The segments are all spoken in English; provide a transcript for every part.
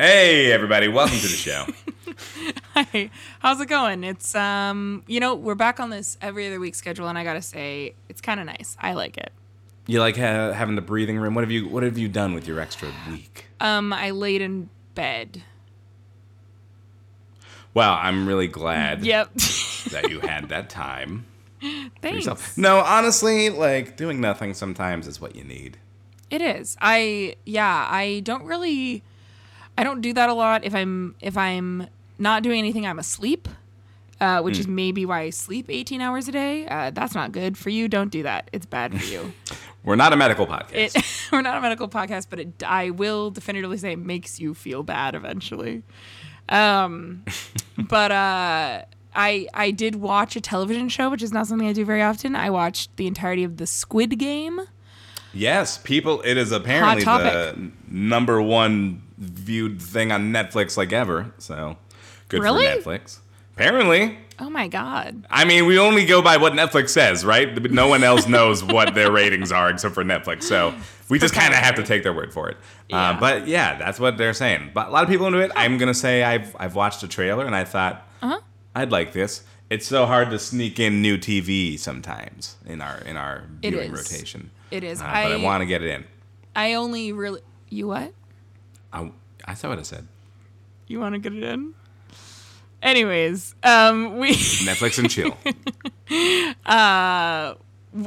Hey, everybody, welcome to the show. Hi, how's it going? It's um, you know, we're back on this every other week schedule, and I gotta say, it's kind of nice. I like it. You like ha- having the breathing room? What have you What have you done with your extra week? Um, I laid in bed. Well, I'm really glad Yep. that you had that time Thanks. No, honestly, like doing nothing sometimes is what you need. It is. I yeah. I don't really. I don't do that a lot. If I'm if I'm not doing anything, I'm asleep. Uh, which is maybe why I sleep 18 hours a day. Uh, that's not good for you. Don't do that. It's bad for you. We're not a medical podcast. it we're not a medical podcast, but it I will definitively say it makes you feel bad eventually. Um, but uh, I I did watch a television show, which is not something I do very often. I watched the entirety of the Squid Game. yes, people. It is apparently the number one viewed thing on Netflix like ever. So good Really? for Netflix. Apparently. Oh my god! I mean, we only go by what Netflix says, right? No one else knows what their ratings are except for Netflix. So we just kind of have to take their word for it. Yeah. Uh, but yeah, that's what they're saying. But a lot of people into it. I'm gonna say I've I've watched a trailer and I thought Uh-huh. I'd like this. It's so hard to sneak in new TV sometimes in our in our viewing rotation. It is. Uh, but I I- want to get it in. I only really you what? I, I saw what I said. You want to get it in? Anyways, um, we Netflix and chill. uh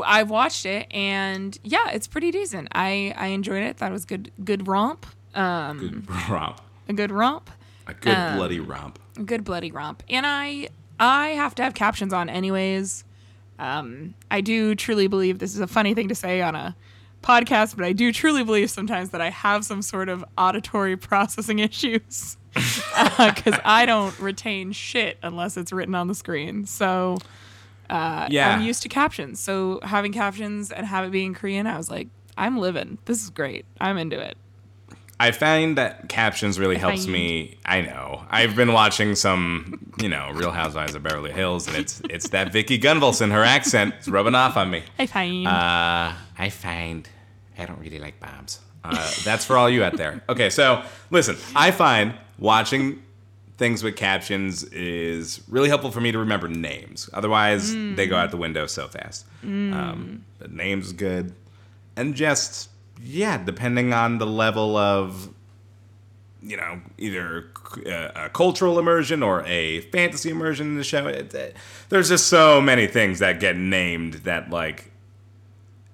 I watched it and yeah, it's pretty decent. I I enjoyed it. Thought it was good good romp. Um Good romp. a good romp. A good Um, bloody romp. A good bloody romp. And I I have to have captions on anyways. Um I do truly believe this is a funny thing to say on a podcast, but I do truly believe sometimes that I have some sort of auditory processing issues. Because I don't retain shit unless it's written on the screen. So Yeah. I'm used to captions. So having captions and have it be in Korean, I was like, I'm living. This is great. I'm into it. I find that captions really helps find. me. I know. I've been watching some, you know, Real Housewives of Beverly Hills, and it's it's that Vicki Gunvalson. Her accent is rubbing off on me. I find. Uh, I find I don't really like bombs. Uh, that's for all you out there. Okay, so listen, I find watching things with captions is really helpful for me to remember names. Otherwise, they go out the window so fast. Um, the name's good, and just yeah, depending on the level of you know, either uh, a cultural immersion or a fantasy immersion in the show. It, it- there's just so many things that get named that like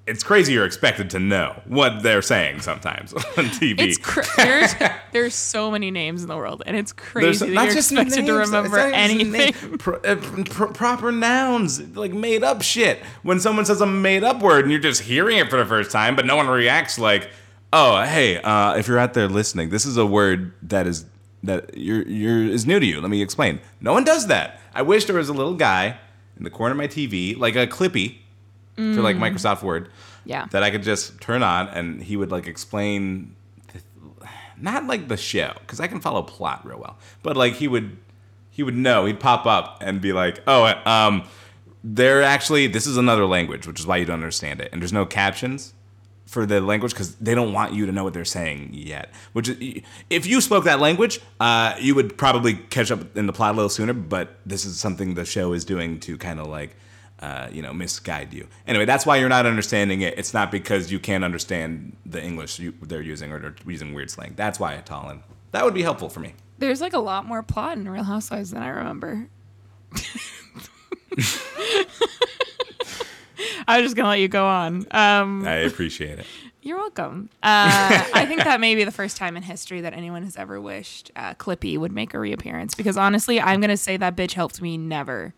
it's crazy you're expected to know what they're saying sometimes on TV. It's cr- there's there's so many names in the world, and it's crazy that you're expected to remember it's not just anything. pro- uh, pro- proper nouns, like made up shit. When someone says a made up word and you're just hearing it for the first time, but no one reacts like, "Oh, hey, uh, if you're out there listening, this is a word that is that you're you're is new to you. Let me explain." No one does that. I wish there was a little guy in the corner of my TV, like a Clippy for like Microsoft Word, Yeah. that I could just turn on and he would like explain not like the show because I can follow plot real well, but like he would he would know he'd pop up and be like, oh, um, they're actually this is another language, which is why you don't understand it, and there's no captions for the language because they don't want you to know what they're saying yet. Which is, if you spoke that language, uh, you would probably catch up in the plot a little sooner. But this is something the show is doing to kind of like. Uh, you know, misguide you. Anyway, that's why you're not understanding it. It's not because you can't understand the English you, they're using or they're using weird slang. That's why, Talon. That would be helpful for me. There's like a lot more plot in Real Housewives than I remember. I was just gonna let you go on. Um, I appreciate it. you're welcome. Uh, I think that may be the first time in history that anyone has ever wished uh, Clippy would make a reappearance. Because honestly, I'm gonna say that bitch helped me never.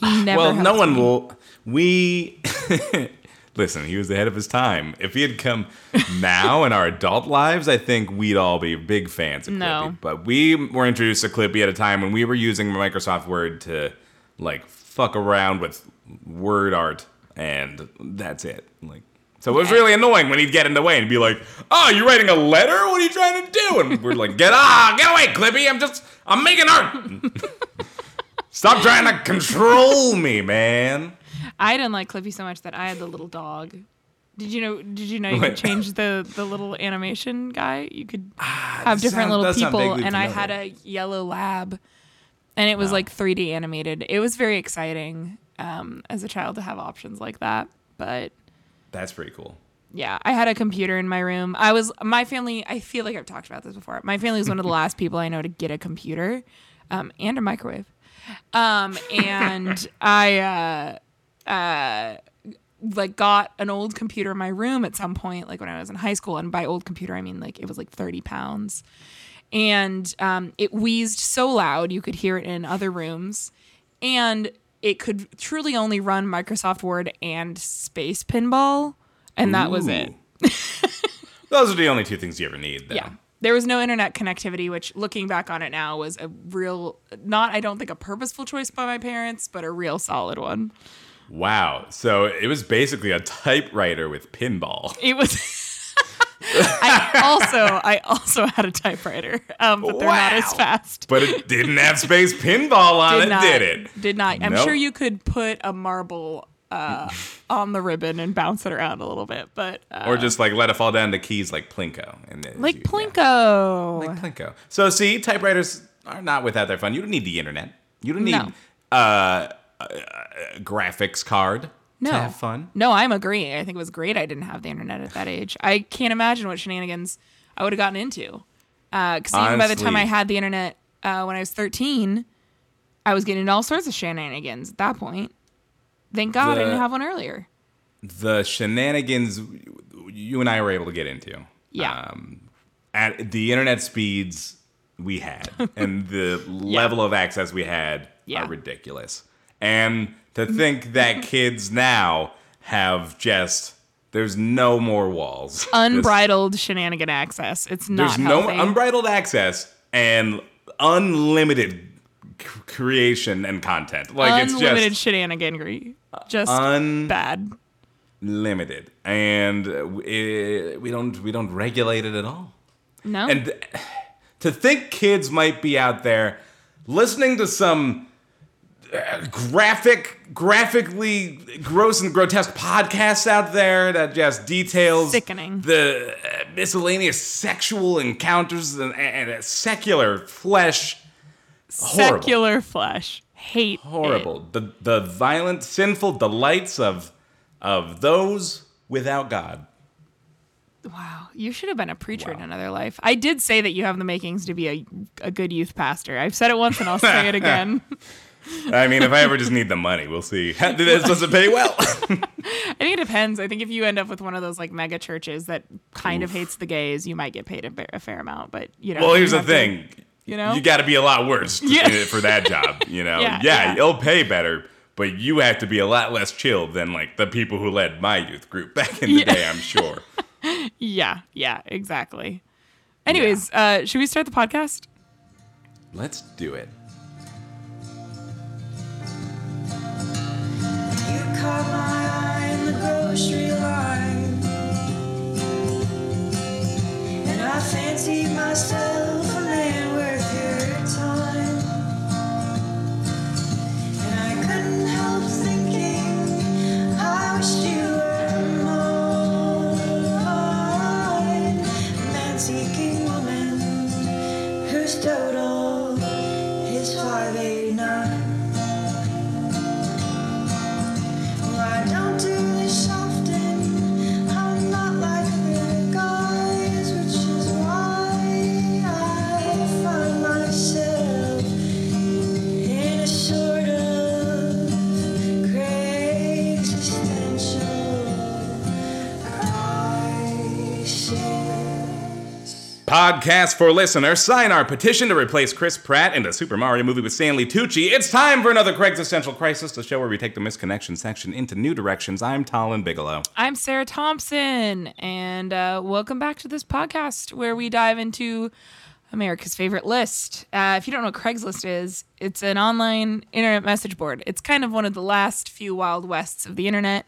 He never. well, no one me. will. We listen. He was ahead of his time. If he had come now in our adult lives, I think we'd all be big fans of No. Clippy. But we were introduced to Clippy at a time when we were using Microsoft Word to like fuck around with word art, and that's it. Like. So it was really annoying when he'd get in the way and be like, "Oh, you're writing a letter? What are you trying to do?" And we're like, "Get ah, get away, Clippy! I'm just, I'm making art. Stop trying to control me, man." I didn't like Clippy so much that I had the little dog Did you know? Did you know you could change the the little animation guy? You could have this different sound- little people, and I had a yellow lab, and it was Wow. like 3D animated. It was very exciting um, as a child to have options like that. But That's pretty cool. yeah, I had a computer in my room. I was my family. I feel like I've talked about this before. My family was one of the last people I know to get a computer um, and a microwave. Um, and I uh, uh, like got an old computer in my room at some point, like when I was in high school. And by old computer, I mean like it was like thirty pounds, and um, it wheezed so loud you could hear it in other rooms, and it could truly only run Microsoft Word and Space Pinball, and that was it. Those are the only two things you ever need. Though. Yeah. There was no internet connectivity, which looking back on it now was a real, not, I don't think a purposeful choice by my parents, but a real solid one. Wow. So it was basically a typewriter with pinball. It was. I also, I also had a typewriter, um, but they're not as fast. But it didn't have space pinball on it, not, did it? Did not. I'm Nope. sure you could put a marble uh, on the ribbon and bounce it around a little bit, but uh, Or just like let it fall down to keys like Plinko. And then like you- yeah. Plinko. Like Plinko. So see, typewriters are not without their fun. You don't need the internet. You don't need No. uh, a, a graphics card No. to have fun. No, I'm agreeing. I think it was great I didn't have the internet at that age. I can't imagine what shenanigans I would have gotten into. Because even by the time I had the internet uh, when I was 13, I was getting into all sorts of shenanigans at that point. Thank God I didn't have one earlier. The shenanigans you and I were able to get into. Yeah. Um, at the internet speeds we had and the level of access we had Yeah. are ridiculous. And to think that kids now have just there's no more walls. This- Unbridled shenanigan access. It's not There's no unbridled access and unlimited c- creation and content. Like Unlimited it's just shenaniganry. Just Un- bad. just bad. limited, and uh, we, don't we don't regulate it at all. No. And to think kids might be out there listening to some uh, graphic, graphically gross and grotesque podcasts out there that just details Sickening. the uh, miscellaneous sexual encounters and, and secular flesh. Horrible. Secular flesh. Hate. it. Horrible. The the violent, sinful delights of of those without God. Wow, you should have been a preacher in another life. I did say that you have the makings to be a, a good youth pastor. I've said it once and I'll say it again. I mean, if I ever just need the money, we'll see. This doesn't pay well. I think it depends. I think if you end up with one of those like mega churches that kind of hates the gays, you might get paid a, fair- a fair amount. But you know, well, here's the have to- thing. You know? you got to be a lot worse Yeah. for that job. You know, Yeah, yeah, yeah. it'll pay better, but you have to be a lot less chilled than like the people who led my youth group back in the Yeah. day. I'm sure. yeah, yeah, exactly. Anyways, uh, should we start the podcast? Let's do it. You caught my eye in the grocery line. And I fancied myself a man seeking woman whose total Podcast for listeners. Sign our petition to replace Chris Pratt in the Super Mario movie with Stanley Tucci. It's time for another Craig's Essential Crisis, the show where we take the misconnection section into new directions. I'm Talon Bigelow. I'm Sarah Thompson, and uh, welcome back to this podcast where we dive into America's favorite list. Uh, if you don't know what Craigslist is, it's an online internet message board. It's kind of one of the last few wild wests of the internet.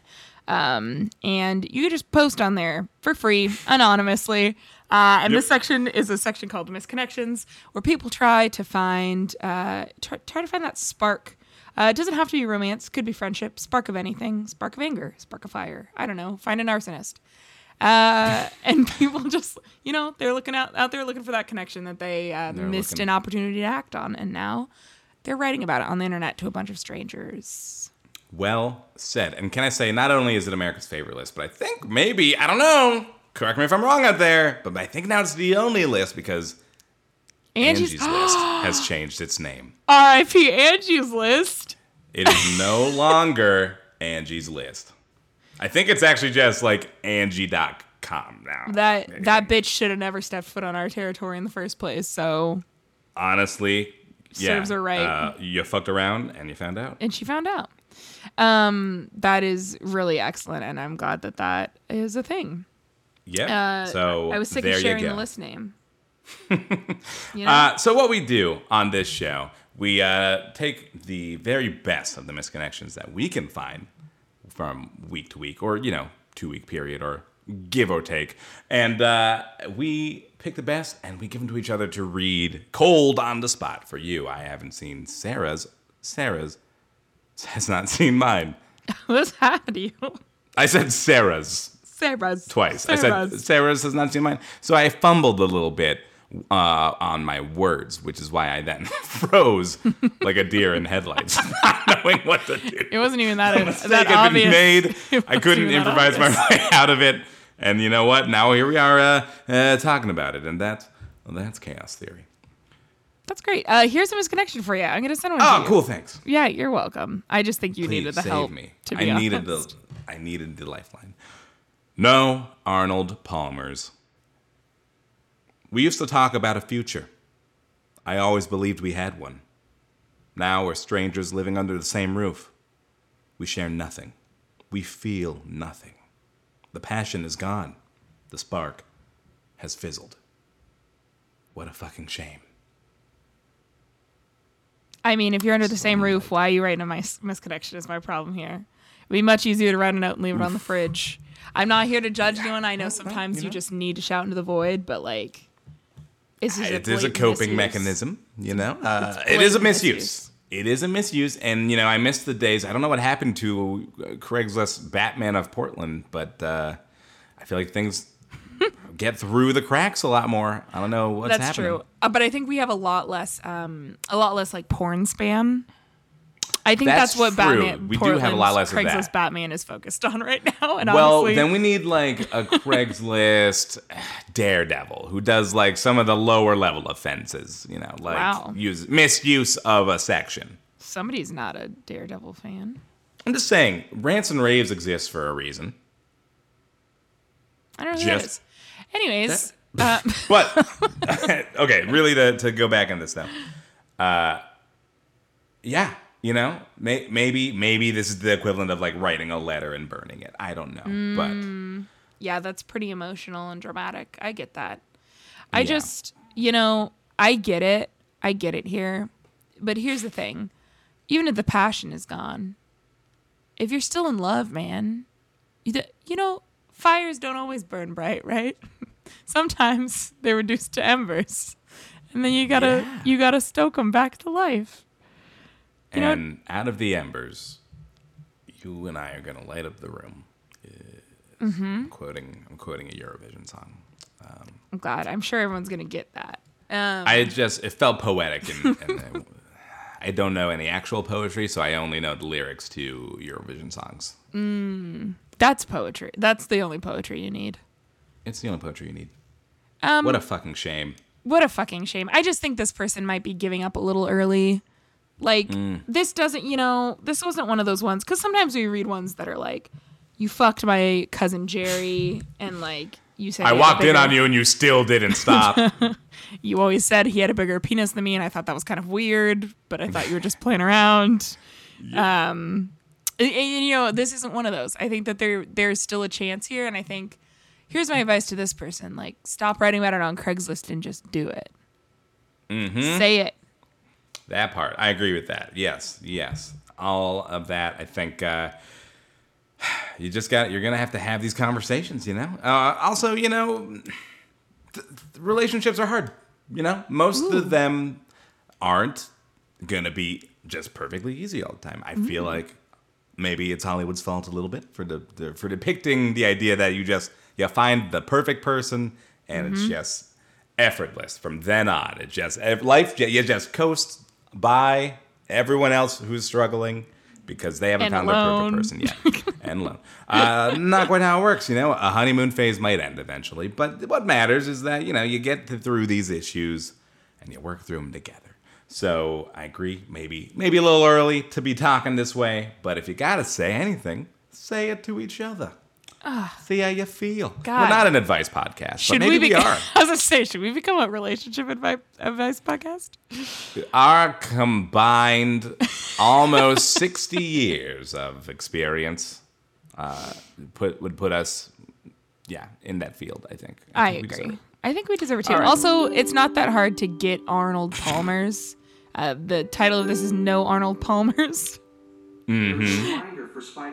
Um, and you can just post on there for free, anonymously. Uh, and Yep. this section is a section called Misconnections, where people try to find uh, try, try to find that spark Uh, it doesn't have to be romance. Could be friendship, spark of anything, spark of anger, spark of fire. I don't know. Find an arsonist. Uh, and people just, you know, they're looking out out there looking for that connection that they uh, missed looking- an opportunity to act on, and now they're writing about it on the internet to a bunch of strangers. Well said. And can I say, not only is it America's favorite list, but I think maybe, I don't know, correct me if I'm wrong out there, but I think now it's the only list because Angie's, Angie's List has changed its name. R.I.P. Angie's list. It is no longer Angie's List. I think it's actually just like Angie.com now. That that bitch should have never stepped foot on our territory in the first place. So, Honestly, yeah. Serves her right. Uh, you fucked around and you found out. and she found out. Um, that is really excellent, and I'm glad that that is a thing. Yeah. Uh, so I was sick there of sharing the list name. you know? Uh, so what we do on this show, we uh, take the very best of the misconnections that we can find from week to week, or you know, two week period, or give or take, and uh, we pick the best and we give them to each other to read cold on the spot for you. I haven't seen Sarah's. Sarah's has not seen mine. What's you? I said Sarah's Sarah's. twice. I said Sarah's. Sarah's has not seen mine. So I fumbled a little bit uh, on my words, which is why I then froze like a deer in headlights, not knowing what to do. It wasn't even that, that had been obvious. made. I couldn't improvise my way out of it. And you know what? Now here we are uh, uh, talking about it, and that's well, that's chaos theory. That's great. Uh, here's a misconnection for you. I'm gonna send one. to Oh, cool! Thanks. Yeah, you're welcome. I just think you Please needed the save help. me. To be I needed the I needed the lifeline. No, Arnold Palmer's. We used to talk about a future. I always believed we had one. Now we're strangers living under the same roof. We share nothing. We feel nothing. The passion is gone. The spark has fizzled. What a fucking shame. I mean, if you're under the same roof, why are you writing a mis- misconnection? Is my problem here. It'd be much easier to write a note and leave it on the fridge. I'm not here to judge anyone. I know sometimes you you know. just need to shout into the void, but like, it's just It is a coping misuse. mechanism, you know. Uh, it is a misuse. misuse. It is a misuse, and you know, I miss the days. I don't know what happened to uh, Craigslist Batman of Portland, but uh, I feel like things get through the cracks a lot more. I don't know what's That's happening. true. Uh, but I think we have a lot less, um, a lot less like porn spam. I think That's that's, what true. Batman. We do have a lot less of Craigslist that. Batman is focused on right now. And Well, honestly, then we need like a Craigslist daredevil who does like some of the lower level offenses, you know, like Wow. use misuse of a section. somebody's not a Daredevil fan. I'm just saying, rants and raves exist for a reason. I don't know. Who Jeff- that is. Anyways, uh, But okay, really to, to go back on this though. Uh, yeah, you know, may, maybe maybe this is the equivalent of like writing a letter and burning it. I don't know, Mm. yeah, that's pretty emotional and dramatic. I get that. I Yeah. just, you know, I get it. I get it here. But here's the thing even if the passion is gone, if you're still in love, man, you, you know, fires don't always burn bright, right? Sometimes they're reduced to embers. And then you gotta Yeah. you gotta stoke them back to life. You and out of the embers, you and I are gonna light up the room. Mm-hmm. I'm quoting I'm quoting a Eurovision song. I'm glad. I'm sure everyone's gonna get that. Um, I just it felt poetic and, and uh, I don't know any actual poetry, so I only know the lyrics to Eurovision songs. that's poetry. That's the only poetry you need. It's the only poetry you need. Um, What a fucking shame. what a fucking shame. I just think this person might be giving up a little early. Like Mm. this doesn't, you know, this wasn't one of those ones cuz sometimes we read ones that are like you fucked my cousin Jerry and like you said I he had a walked in on you and you still didn't stop. You always said he had a bigger penis than me and I thought that was kind of weird, but I thought you were just playing around. Um and- and, you know, this isn't one of those. I think that there there's still a chance here and I think here's my advice to this person, like stop writing about it on Craigslist and just do it. Mm-hmm. Say it. That part, I agree with that. Yes, yes, all of that. I think uh, you just got. You're gonna have to have these conversations. You know. Uh, also, you know, th- relationships are hard. You know, most of them aren't. gonna be just perfectly easy all the time. I Mm-hmm. feel like maybe it's Hollywood's fault a little bit for the, the for depicting the idea that you just you find the perfect person and it's Mm-hmm. just effortless from then on. It just life you just coast by everyone else who's struggling because they haven't And found alone. their perfect person yet and alone. Uh, not quite how it works, you know. A honeymoon phase might end eventually, but what matters is that you know you get th- through these issues and you work through them together. So I agree, maybe maybe a little early to be talking this way, but if you gotta say anything, say it to each other. See how you feel. We're not an advice podcast, Should but maybe we we, be? are. I was gonna say, should we become a relationship advice, advice podcast? Our combined almost 60 years of experience uh, put would put us, yeah, in that field. I think. I think we deserve agree. I think we deserve it too. All right. Also, it's not that hard to get Arnold Palmer's. Uh, the title of this is No Arnold Palmer's.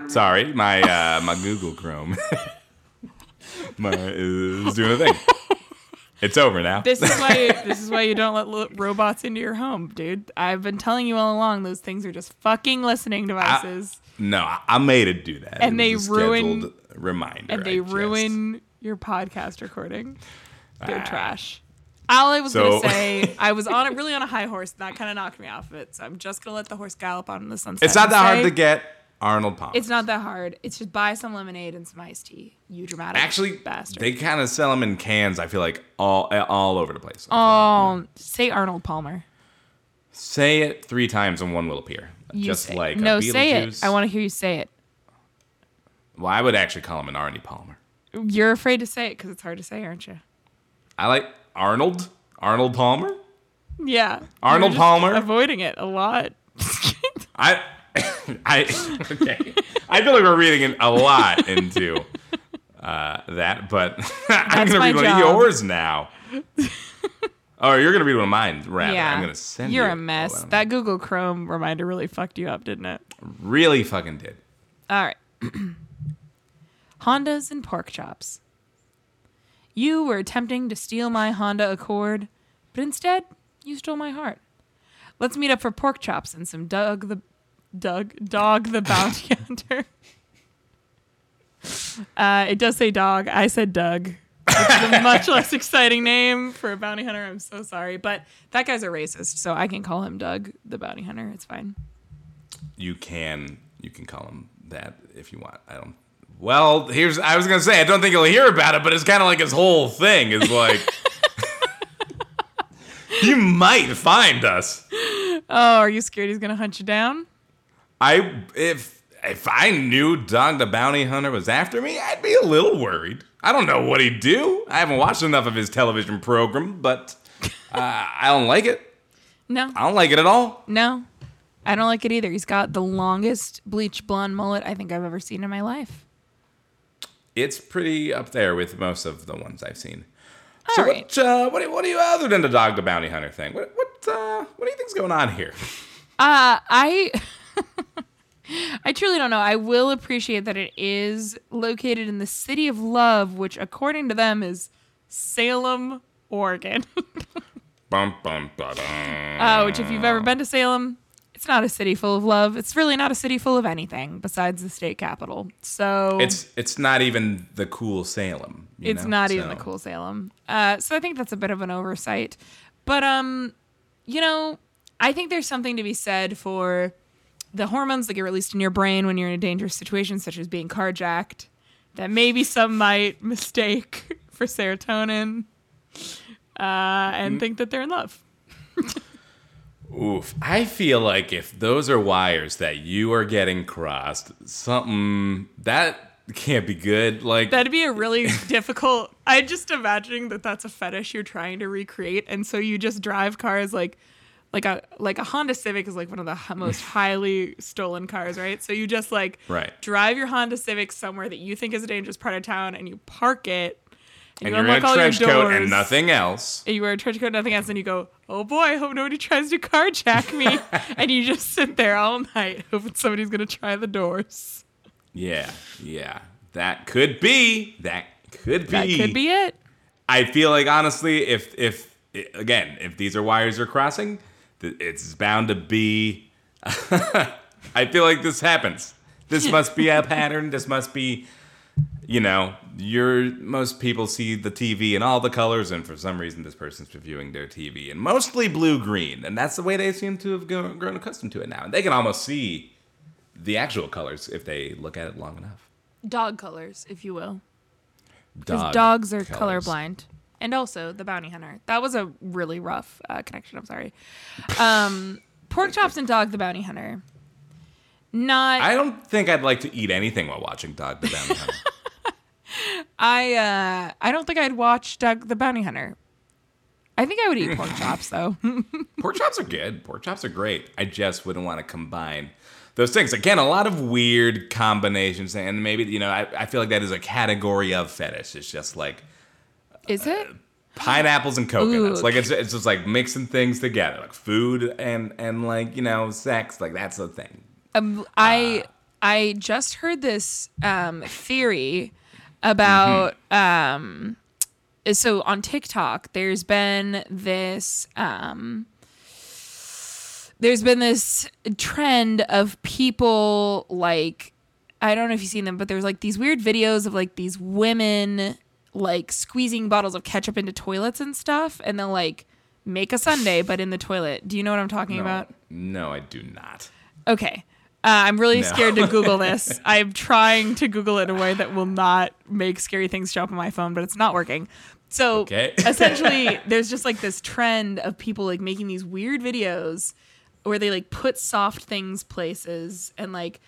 Sorry, my uh, my Google Chrome my, is doing a thing. It's over now. This is why this is why you don't let lo- robots into your home, dude. I've been telling you all along. Those things are just fucking listening devices, no, I, I made it do that. And It they was ruin- reminder. and I they just- ruin your podcast recording. They're trash. All I was So- gonna say, I was on it really on a high horse, and that kind of knocked me off of it. So I'm just gonna let the horse gallop on in the sunset. It's not and that hard to get Arnold Palmer. It's not that hard. It's just buy some lemonade and some iced tea. You dramatic Actually, bastard. they kind of sell them in cans. I feel like all eh, all over the place. oh, say Arnold Palmer. Say it three times and one will appear. You Just it. like a no, say it. I want to hear you say it. Well, I would actually call him an Arnie Palmer. You're afraid to say it because it's hard to say, aren't you? I like Arnold. Arnold Palmer. Yeah. Arnold Palmer? Avoiding it a lot. I, I, okay. I feel like we're reading a lot into uh, that, but I'm gonna read one of yours now. oh, you're gonna read one of mine, rather. yeah. I'm gonna send You're you are a mess. That Google Chrome reminder really fucked you up, didn't it? really fucking did. All right. Hondas and pork chops. You were attempting to steal my Honda Accord, but instead, you stole my heart. Let's meet up for pork chops and some Doug the Doug Dog the Bounty Hunter. Uh, it does say dog. I said Doug. It's a much less exciting name for a bounty hunter. I'm so sorry, but that guy's a racist, so I can call him Doug the Bounty Hunter. It's fine. You can you can call him that if you want. I don't. Well, here's I was gonna say I don't think he'll hear about it, but it's kind of like his whole thing is like. you might find us. Oh, are you scared he's gonna hunt you down? I if if I knew Dog the Bounty Hunter was after me, I'd be a little worried. I don't know what he'd do. I haven't watched enough of his television program, but uh, I don't like it. No, I don't like it at all. no, I don't like it either. He's got the longest bleach blonde mullet I think I've ever seen in my life. It's pretty up there with most of the ones I've seen. So All right. what, uh, what, do, what do you other than the Dog the Bounty Hunter thing? What what uh, what do you think's going on here? Uh, I I truly don't know. I will appreciate that it is located in the city of love, which according to them is Salem, Oregon. Bum, bum, ba-dum. uh, which if you've ever been to Salem, it's not a city full of love. It's really not a city full of anything besides the state capital. So It's it's not even the cool Salem. you it's know? not even the cool Salem. Uh, so I think that's a bit of an oversight. But um, you know, I think there's something to be said for the hormones that get released in your brain when you're in a dangerous situation, such as being carjacked, that maybe some might mistake for serotonin, uh, and think that they're in love. Oof. I feel like if those are wires that you are getting crossed, something that can't be good. Like That'd be a really difficult. I'm just imagining that that's a fetish you're trying to recreate, and so you just drive cars like, like a like a Honda Civic is like one of the most highly stolen cars, right? So you just like Right. drive your Honda Civic somewhere that you think is a dangerous part of town, and you park it, and you you're in a unlock all your trench coat and nothing else. And you wear a trench coat, and nothing else, and you go, "Oh boy, I hope nobody tries to carjack me," and you just sit there all night hoping somebody's gonna try the doors. Yeah, yeah. That could be. That could be. That could be it. I feel like honestly, if if again, if these are wires you're crossing, it's bound to be. I feel like this happens. This must be a pattern. This must be, you know, your most people see the TV in all the colors, and for some reason, this person's reviewing their TV in mostly blue green, and that's the way they seem to have grown, grown accustomed to it now. And they can almost see the actual colors if they look at it long enough. Dog colors, if you will. Because Dog dogs are colors. colorblind. And also the bounty hunter. That was a really rough uh, connection. I'm sorry. Um, pork chops and dog the bounty hunter. Not. I don't think I'd like to eat anything while watching Dog the Bounty Hunter. I uh I don't think I'd watch Doug the Bounty Hunter. I think I would eat pork chops though. Pork chops are good. Pork chops are great. I just wouldn't want to combine those things. Again, a lot of weird combinations, and maybe you know, I, I feel like that is a category of fetish. It's just like Is it? pineapples and coconuts. Ooh. Like it's it's just like mixing things together, like food and and like you know, sex. Like that's the thing. Um, I I just heard this um, theory about um, so on TikTok. There's been this um, there's been this trend of people like I don't know if you've seen them, but there's like these weird videos of like these women like squeezing bottles of ketchup into toilets and stuff, and they'll like make a sundae but in the toilet. Do you know what I'm talking No, about? no, I do not. Okay. Uh, I'm really No. scared to Google this. I'm trying to Google it in a way that will not make scary things show up on my phone, but it's not working. So Okay. essentially, there's just like this trend of people like making these weird videos where they like put soft things places and like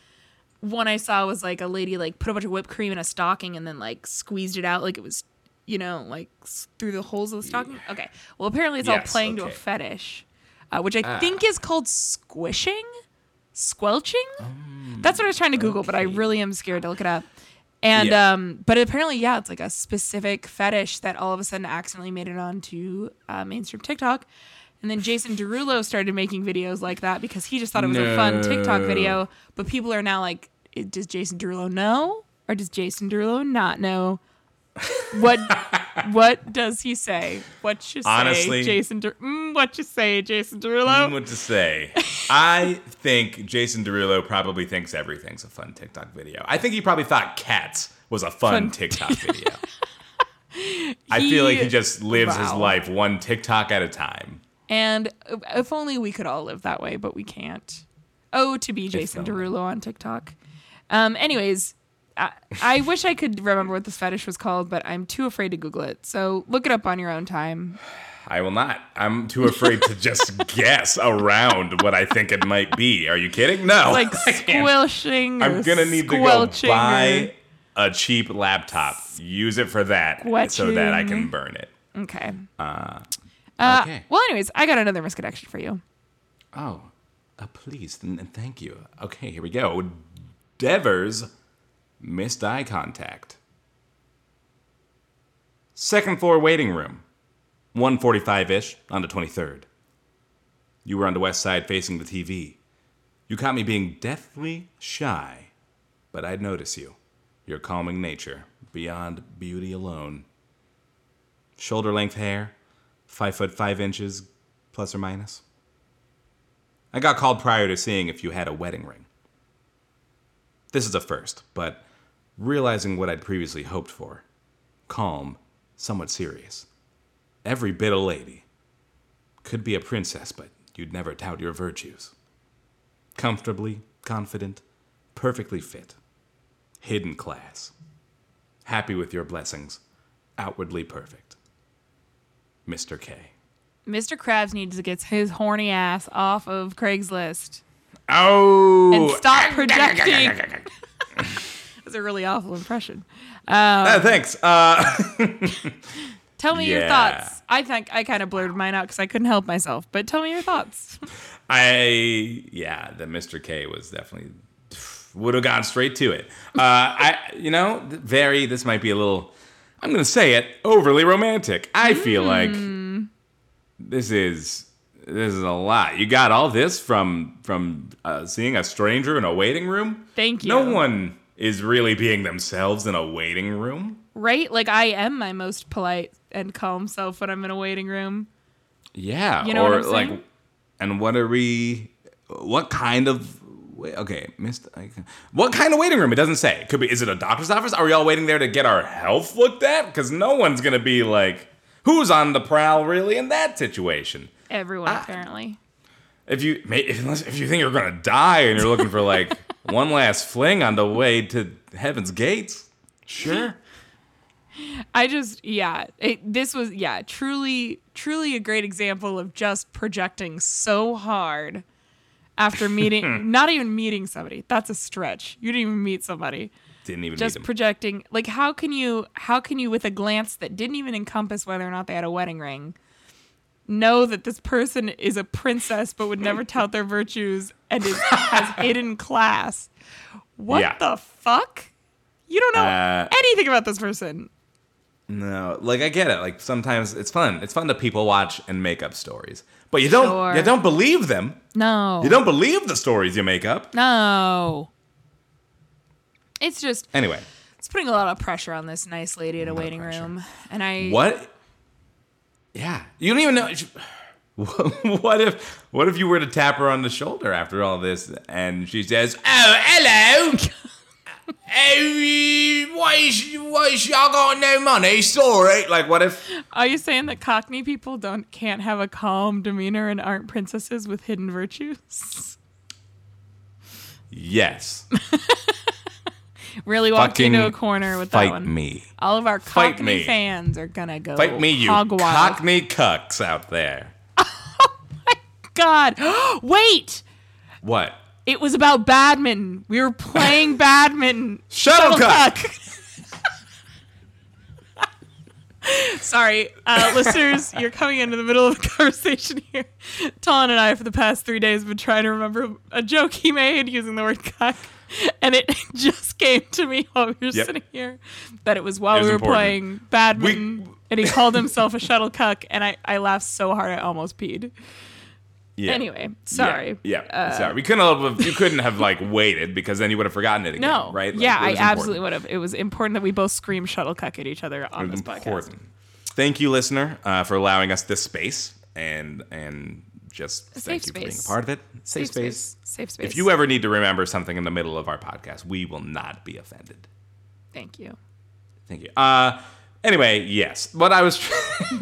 one I saw was like a lady like put a bunch of whipped cream in a stocking and then like squeezed it out like it was you know like through the holes of the stocking. Okay. Well, apparently it's all Yes, playing to a fetish, uh, which I Ah. think is called squishing, squelching. That's what I was trying to Google, but I really am scared to look it up. And Yeah. um, but apparently, yeah, it's like a specific fetish that all of a sudden accidentally made it onto uh, mainstream TikTok. And then Jason Derulo started making videos like that because he just thought it was a fun TikTok video. But people are now like, does Jason Derulo know or does Jason Derulo not know? What what does he say? What you say, Honestly- Jason? Der- mm, what you say, Jason Derulo? don't what to say. I think Jason Derulo probably thinks everything's a fun TikTok video. I think he probably thought Cats was a fun, Fun- TikTok video. I feel like he He- just lives his life one TikTok at a time. And if only we could all live that way, but we can't. Oh, to be Jason. Derulo on TikTok. Um, anyways, I, I wish I could remember what this fetish was called, but I'm too afraid to Google it. So look it up on your own time. I will not. I'm too afraid to just guess around what I think it might be. Are you kidding? No. Like squelching. I'm gonna need to go buy a cheap laptop, use it for that, so that I can burn it. Okay. Uh, Uh, okay. Well, anyways, I got another misconnection for you. Oh, uh, please and and thank you. Okay, here we go. Devers missed eye contact. Second floor waiting room, 145 ish on the 23rd. You were on the west side facing the TV. You caught me being deathly shy, but I'd notice you. Your calming nature, beyond beauty alone. Shoulder length hair, five foot five inches, plus or minus. I got called prior to seeing if you had a wedding ring. This is a first, but realizing what I'd previously hoped for calm, somewhat serious. Every bit a lady. Could be a princess, but you'd never doubt your virtues. Comfortably, confident, perfectly fit. Hidden class. Happy with your blessings. Outwardly perfect. Mr. K. Mr. Krabs needs to get his horny ass off of Craigslist Oh! and stop projecting. That's a really awful impression. Uh, thanks. Uh, Tell me your thoughts. I think I kind of blurred mine out because I couldn't help myself. But tell me your thoughts. I yeah, the Mr. K was definitely would have gone straight to it. Uh, I you know very this might be a little I'm gonna say it overly romantic. I feel like this is this is a lot. You got all this from from uh, seeing a stranger in a waiting room. Thank you. No one is really being themselves in a waiting room. right? Like I am my most polite and calm self when I'm in a waiting room. Yeah, You know or what I'm like saying? And what are we? What kind of? Wait, Okay, missed. What kind of waiting room? It doesn't say. Could be. Is it a doctor's office? Are we all waiting there to get our health looked at? Because no one's gonna be like, who's on the prowl really in that situation? Everyone Ah. apparently. If you if, unless- if you think you're gonna die and you're looking for like one last fling on the way to heaven's gates, sure. I just yeah, it, this was yeah, truly truly a great example of just projecting so hard after meeting not even meeting somebody. That's a stretch. You didn't even meet somebody. Didn't even Just projecting like how can you how can you with a glance that didn't even encompass whether or not they had a wedding ring know that this person is a princess but would never tout their virtues and is, has hidden class. What Yeah. the fuck? You don't know Uh, anything about this person. No, like I get it. Like sometimes it's fun. It's fun to people watch and make up stories, but you don't. Sure. You don't believe them. No. You don't believe the stories you make up. No. It's just Anyway, it's putting a lot of pressure on this nice lady at a waiting room. And I what? Yeah, you don't even know. What if? What if you were to tap her on the shoulder after all this, and she says, "Oh, hello." Oh, why is why is y'all got no money? Sorry. Like, what if? Are you saying that Cockney people don't can't have a calm demeanor and aren't princesses with hidden virtues? Yes. Really walked Fucking into a corner with that Fight one. me. All of our Fight Cockney me. fans are gonna go Fight me, you hog wild. cockney cucks out there. Oh my god, wait! What? It was about badminton. We were playing badminton. Shuttlecock. Sorry, uh, listeners, you're coming into the middle of a conversation here. Talon and I, for the past three days, have been trying to remember a joke he made using the word cock, and it just came to me while we were Yep. sitting here that it was while It was we were important. playing badminton, We- and he called himself a shuttlecock, and I, I laughed so hard I almost peed. Yeah. Anyway, sorry. Uh, Yeah. yeah. sorry. We couldn't have. You couldn't have like waited because then you would have forgotten it again. No, Right. Like, yeah, I was absolutely would have. It was important that we both scream shuttlecock at each other on It was this podcast. important. Thank you, listener, uh, for allowing us this space and and just A thank safe you for being a part of it. Safe, space. Safe space. If you ever need to remember something in the middle of our podcast, we will not be offended. Thank you. Thank you. Uh, anyway, yes. What I was,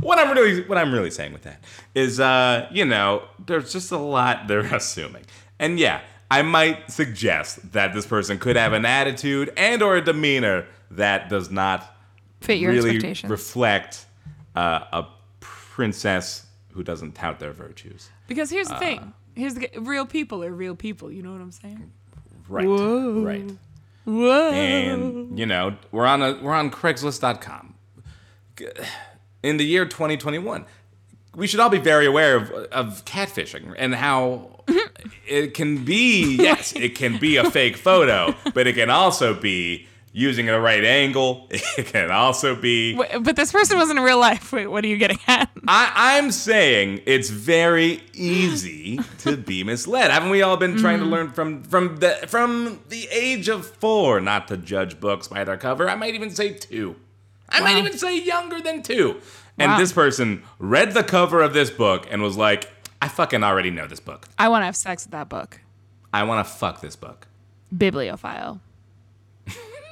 what I'm really, what I'm really saying with that is, uh, you know, there's just a lot they're assuming, and yeah, I might suggest that this person could have an attitude and or a demeanor that does not Fit your really expectations. reflect uh, a princess who doesn't tout their virtues. Because here's Uh. the thing. Here's the real people are real people. You know what I'm saying? Right. Whoa. Right. Whoa. and you know we're on a we're on craigslist.com in the year 2021 we should all be very aware of, of catfishing and how mm-hmm. it can be yes it can be a fake photo but it can also be using the right angle it can also be Wait, but this person wasn't in real life. Wait, what are you getting at? I, I'm saying it's very easy to be misled. Haven't we all been trying to mm. learn from from the from the age of four not to judge books by their cover? I might even say two. I might even say younger than two. And Wow. this person read the cover of this book and was like, "I fucking already know this book. I want to have sex with that book. I want to fuck this book." Bibliophile.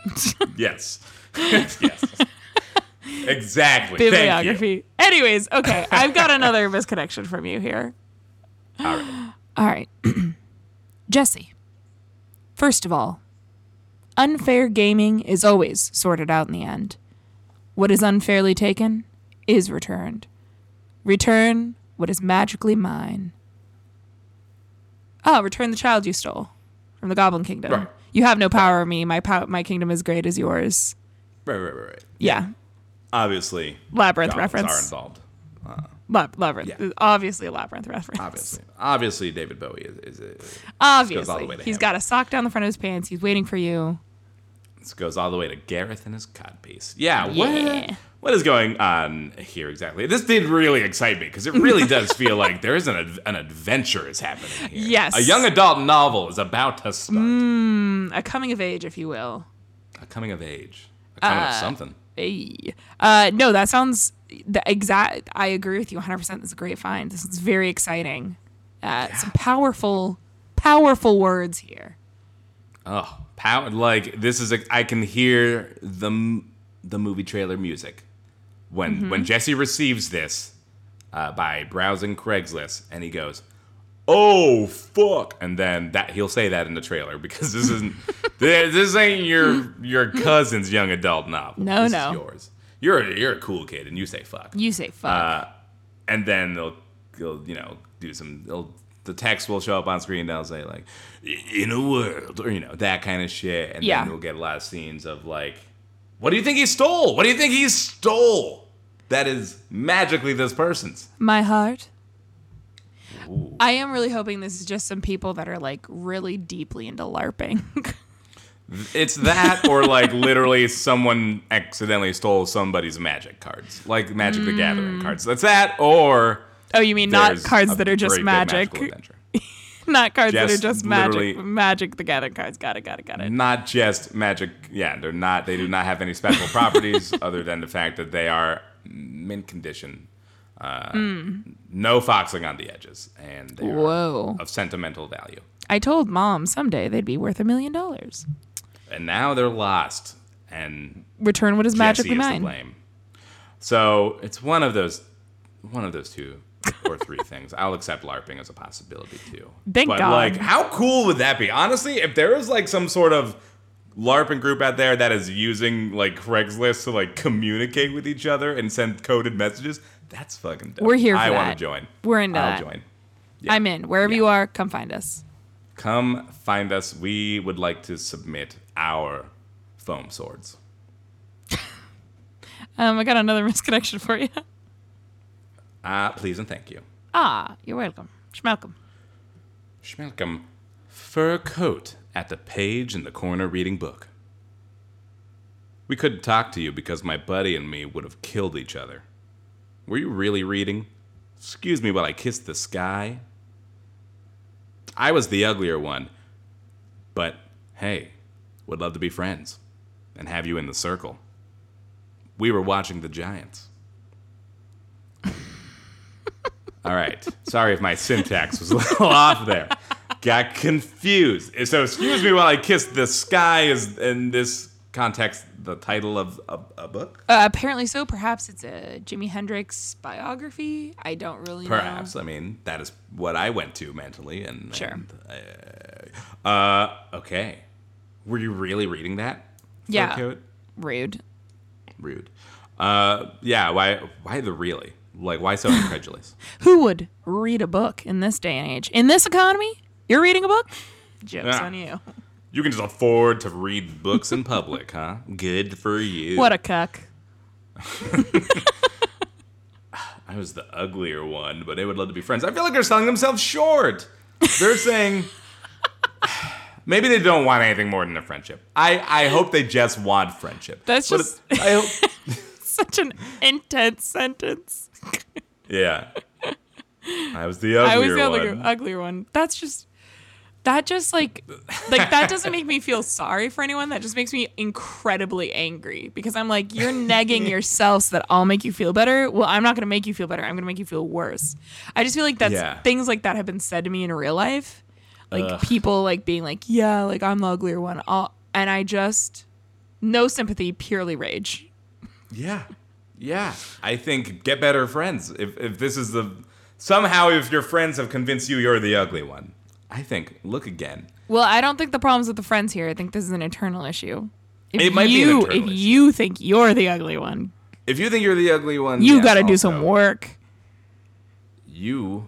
Yes, yes, exactly. Thank you. Bibliography. Anyways, okay, I've got another misconnection from you here. All right. All right. Jesse. First of all, unfair gaming is always sorted out in the end. What is unfairly taken is returned. Return what is magically mine. Oh, return the child you stole from the Goblin Kingdom. Right. You have no power over me. My pow- my kingdom is great as yours. Right, right, right, right. Yeah. Obviously, Labyrinth goblins reference. are involved. Uh, Lab- labyrinth. Yeah. Obviously a labyrinth reference. Obviously, obviously, David Bowie is, is, is Obviously. all the way to He's him. got a sock down the front of his pants. He's waiting for you. this goes all the way to Jareth and his codpiece. Yeah, Yeah. What, what is going on here exactly? This did really excite me because it really does feel like there is an ad- an adventure is happening here. Yes. a young adult novel is about to start. A coming of age, if you will. A coming of age, a coming Uh, of something. Hey. Uh, no, that sounds the exact. I agree with you 100. percent This is a great find. This is very exciting. Uh, Some powerful, powerful words here. Oh, pow! Like this is a. I can hear the the movie trailer music when Mm-hmm. when Jesse receives this uh, by browsing Craigslist, and he goes, "Oh fuck!" And then that he'll say that in the trailer because this isn't this, this ain't your your cousin's young adult novel. No, this no. is yours. You're a, you're a cool kid, and you say fuck. You say fuck. Uh, and then they'll, they'll you know do some they'll the text will show up on screen and they'll say like in a world or you know that kind of shit and Yeah. then we'll get a lot of scenes of like what do you think he stole what do you think he stole that is magically this person's My heart. I am really hoping this is just some people that are like really deeply into LARPing. it's that or like literally someone accidentally stole somebody's magic cards like magic the Mm. gathering cards that's that or oh, you mean not cards that are just magic? Not cards that are Just just magic. Magic the Gathering cards. Got it, got it, got it. not just magic yeah they're not they do not have any special properties other than the fact that they are mint condition uh, no foxing on the edges and they Whoa. of sentimental value I told mom someday they'd be worth a million dollars. and now they're lost and Return what is Jesse magically is to mine. blame so it's one of those one of those two or three things i'll accept larping as a possibility too Thank but God. like how cool would that be honestly if there was like some sort of larping group out there that is using like craigslist to like communicate with each other and send coded messages that's fucking dope. We're here for i want to join We're into i'll that. join I'm in. Wherever you are, come find us. come find us we would like to submit our foam swords Um, I got another misconnection for you. uh please and thank you Ah, you're welcome. Schmalcom. Schmelcom, fur coat at the page in the corner reading book. We couldn't talk to you because my buddy and me would have killed each other. Were you really reading? Excuse me while I kiss the sky. I was the uglier one, but hey, would love to be friends and have you in the circle. We were watching the Giants. All right. Sorry if my syntax was a little off there. Got confused. So excuse me while I kiss the sky is in this context the title of a, a book? Uh, apparently so. Perhaps it's a Jimi Hendrix biography. I don't really know. Perhaps. know. I mean, that is what I went to mentally and Sure. and, uh, uh, okay. Were you really reading that? Yeah. coat? Rude. Rude. Uh, yeah, why why the really? Like why so incredulous? Who would read a book in this day and age? In this economy? You're reading a book? Joke's Yeah. on you. You can just afford to read books in public, huh? Good for you. What a cuck. I was the uglier one, but they would love to be friends. I feel like they're selling themselves short. They're saying maybe they don't want anything more than a friendship. I, I hope they just want friendship. That's But just- it- I hope, Such an intense sentence. yeah. I was the I was the uglier, one. uglier one. That's just that just like like that doesn't make me feel sorry for anyone. That just makes me incredibly angry because I'm like, you're negging yourself so that I'll make you feel better. Well, I'm not gonna make you feel better. I'm gonna make you feel worse. I just feel like that's Yeah. things like that have been said to me in real life. Like people like being like, yeah, like I'm the uglier one. I'll, and I just no sympathy, purely rage. Yeah. Yeah. I think get better friends. If if this is the somehow if your friends have convinced you you're the ugly one, I think look again. Well, I don't think the problem's with the friends here. I think this is an internal issue. If It might be an you, internal if issue. you think you're the ugly one, If you think you're the ugly one, you yes, got to do some work. You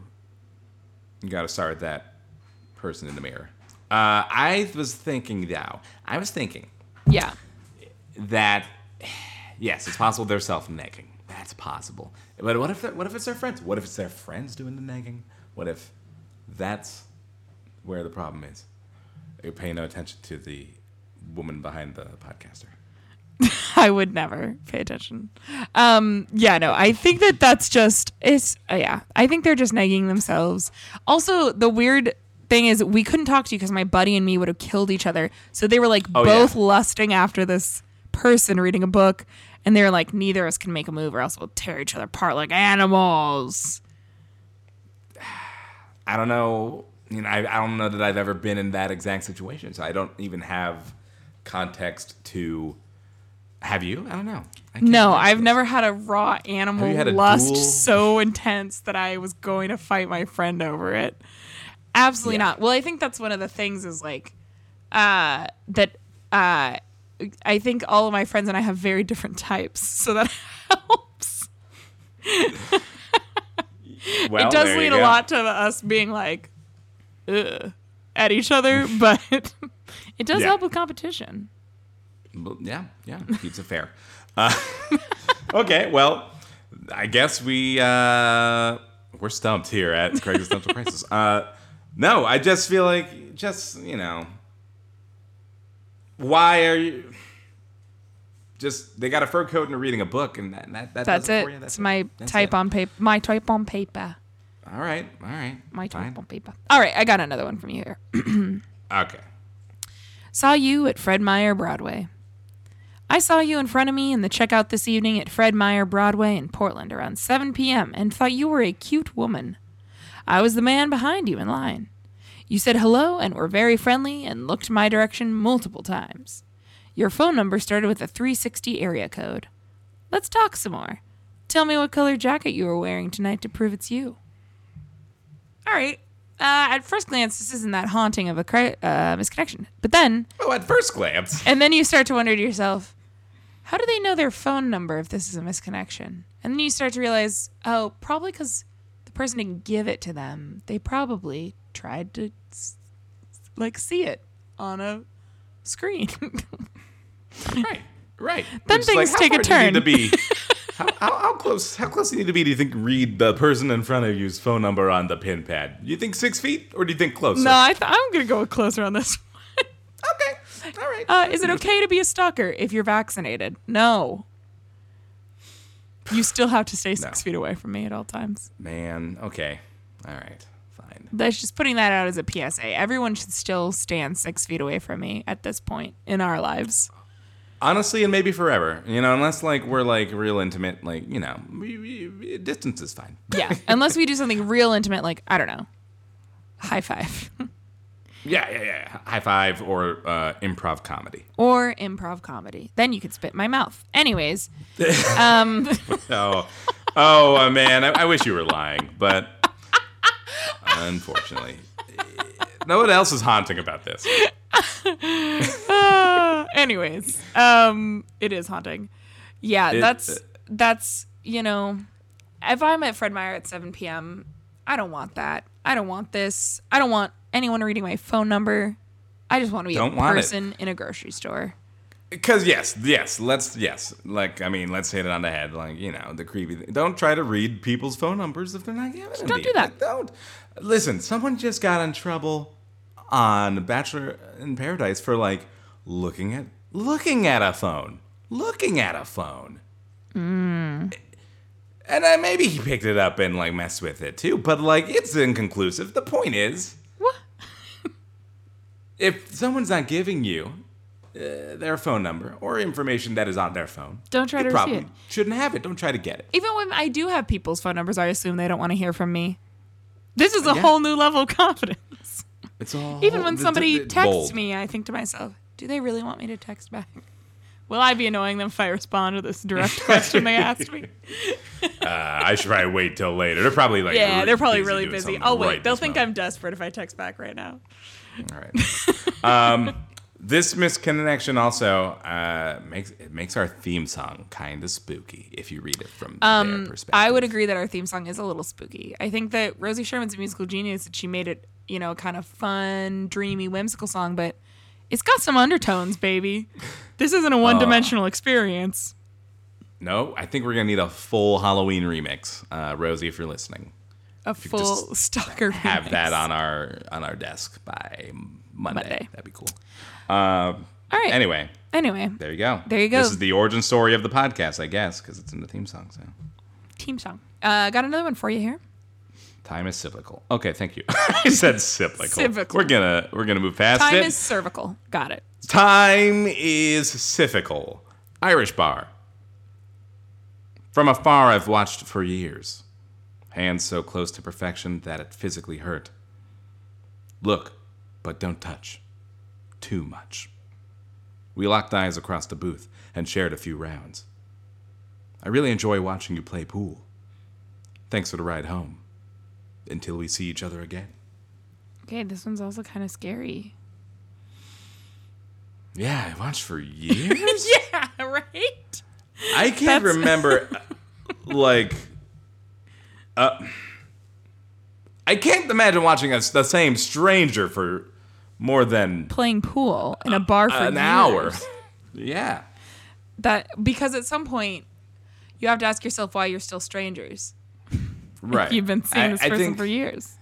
got to start that person in the mirror. Uh, I was thinking now. I was thinking Yeah. that yes, it's possible they're self-negging. That's possible. But what if what if it's their friends? What if it's their friends doing the negging? What if that's where the problem is? You're paying no attention to the woman behind the podcaster. I would never pay attention. Um, yeah, no, I think that that's just it's uh, yeah. I think they're just nagging themselves. Also, the weird thing is we couldn't talk to you because my buddy and me would have killed each other. So they were like Oh, both yeah. lusting after this person reading a book, And they're like, neither of us can make a move or else we'll tear each other apart like animals. I don't know. You know, I, I don't know that I've ever been in that exact situation, so I don't even have context to. Have you? I don't know. I No, I've this. never had a raw animal a lust duel? so intense that I was going to fight my friend over it. Absolutely Yeah. not. Well, I think that's one of the things is like uh that uh I think all of my friends and I have very different types, so that helps. Well, it does lead a lot to us being like Ugh, at each other, but it does Yeah. help with competition. Well, Yeah, yeah, keeps it fair. Uh, okay, well, I guess we uh, we're stumped here at Craig's Existential Crisis. Uh, no, I just feel like just you know, why are you? Just they got a fur coat and are reading a book, and that, that, that That's does it it. for you. That's it's it. my That's type it. on paper. My type on paper. All right, all right, My fine. type on paper. All right, I got another one from you here. Okay, Saw you at Fred Meyer Broadway. I saw you in front of me in the checkout this evening at Fred Meyer Broadway in Portland around 7 p.m. and thought you were a cute woman. I was the man behind you in line. You said hello and were very friendly and looked my direction multiple times. Your phone number started with a 360 area code. Let's talk some more. Tell me what color jacket you were wearing tonight to prove it's you. All right. Uh, at first glance, this isn't that haunting of a cri- uh, misconnection. But then, oh, at first glance, and then you start to wonder to yourself, how do they know their phone number if this is a misconnection? And then you start to realize, oh, probably because the person didn't give it to them. They probably tried to, s- like, see it on a screen. right, right. Then things take a do you need turn. to be. How, how, how close? How close do you need to be? Do you think read the person in front of you's phone number on the pin pad? You think six feet, or do you think closer? no, I th- I'm going to go closer on this one. Okay. All right. Uh, is it okay to be a stalker if you're vaccinated? No. You still have to stay six No. feet away from me at all times. Man. Okay. All right. Fine. That's just putting that out as a PSA. Everyone should still stand six feet away from me at this point in our lives. Honestly, and maybe forever. You know, unless like we're like real intimate, like you know, we, we, we- distance is fine. Yeah. Unless we do something real intimate, like, I don't know, high five Yeah, yeah, yeah. High five or uh, improv comedy. or improv comedy. Then you could spit in my mouth. Anyways, um, Oh, oh uh, man, I, I wish you were lying, but unfortunately, no one else is haunting about this. Uh, anyways, um, it is haunting. Yeah, It- that's uh, that's you know, if I'm at Fred Meyer at 7 p.m., I don't want that. I don't want this. I don't want anyone reading my phone number. I just want to be a want it. person in a grocery store. Because yes, yes, let's yes, like I mean, let's hit it on the head. Like you know, the creepy. Thing. Don't try to read people's phone numbers if they're not giving them. Don't do that. Like, don't listen. Someone just got in trouble on Bachelor in Paradise for like looking at looking at a phone, looking at a phone. Hmm. And uh, maybe he picked it up and like messed with it too, but like it's inconclusive. The point is, What? if someone's not giving you uh, their phone number or information that is on their phone, Don't try to probably receive it. shouldn't have it. Don't try to get it. Even when I do have people's phone numbers, I assume they don't want to hear from me. This is a Yeah. whole new level of confidence. It's all Even when somebody texts bold. me, I think to myself, do they really want me to text back? Will I be annoying them if I respond to this direct question they asked me? Uh, I should probably wait till later. They're probably like Yeah, they're probably busy really busy. Oh wait, right they'll think moment. I'm desperate if I text back right now. All right. um, this misconnection also uh, makes it makes our theme song kind of spooky if you read it from their perspective. Um, I would agree that our theme song is a little spooky. I think that Rosie Sherman's a musical genius that she made it, you know, kind of fun, dreamy, whimsical song, but it's got some undertones, baby. This isn't a one-dimensional experience. No, I think we're gonna need a full Halloween remix, uh, Rosie, if you're listening. A could full stalker Have remix. that on our on our desk by Monday. Monday. That'd be cool. Um, All right. Anyway, Anyway, there you go. There you go. This is the origin story of the podcast, I guess, because it's in the theme song. So team song. Uh, got another one for you here. Time is cyclical. Okay, thank you. I said cyclical. Cyclical. We're gonna we're gonna move past Time is cervical. Got it. Time is cyclical. Irish bar. From afar, I've watched for years. Hands so close to perfection that it physically hurt. Look, but don't touch. Too much. We locked eyes across the booth and shared a few rounds. I really enjoy watching you play pool. Thanks for the ride home. Until we see each other again. Okay, this one's also kind of scary. Yeah, I watched for years. yeah, right? I can't That's- remember, like, uh, I can't imagine watching us the same stranger for more than Playing pool in a bar for an years. hour. Yeah, That because at some point you have to ask yourself why you're still strangers. Right. You've been seeing I- this I person for years.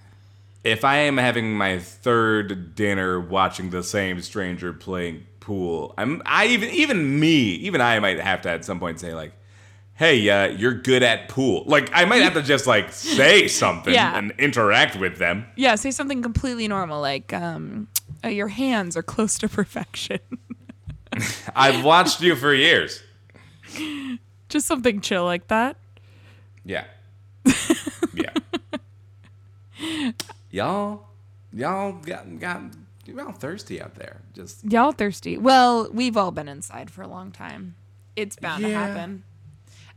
if I am having my third dinner watching the same stranger playing pool, I'm I even even me even I might have to at some point say like. Hey, uh, you're good at pool. Like, I might have to just like say something Yeah. and interact with them. Yeah, say something completely normal like um, uh, your hands are close to perfection. I've watched you for years. Just something chill like that. Yeah. yeah. y'all, y'all got got y'all thirsty out there. Just Y'all thirsty. Well, we've all been inside for a long time. It's bound to happen.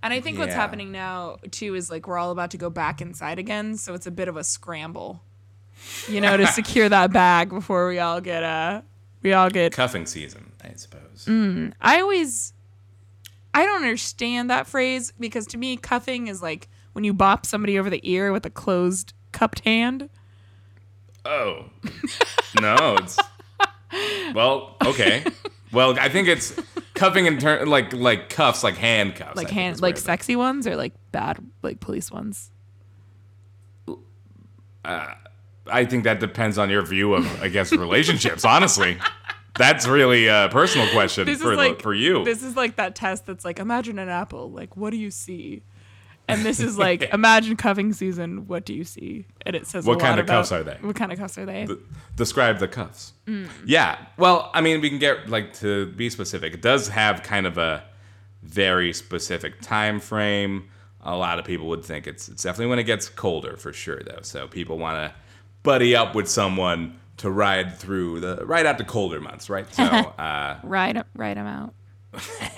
And I think what's happening now too is like we're all about to go back inside again, so it's a bit of a scramble. You know, to secure that bag before we all get uh we all get cuffing season, I suppose. Mm, I always I don't understand that phrase because to me cuffing is like when you bop somebody over the ear with a closed cupped hand. Oh. no, it's Well, okay. Well, I think it's cuffing in turn like like cuffs, like handcuffs. Like I hand like sexy ones or like bad like police ones. Uh, I think that depends on your view of, I guess, relationships. honestly, that's really a personal question This for the- like for you. This is like that test that's like imagine an apple, like what do you see? And this is like imagine cuffing season, what do you see? And it says a What kind lot of cuffs about- are they? What kind of cuffs are they? describe the cuffs. Mm. Yeah. Well, I mean, we can get like to be specific. It does have kind of a very specific time frame. A lot of people would think it's it's definitely when it gets colder for sure though. So people want to buddy up with someone to ride through the right out the colder months, right? So uh Ride ride them out.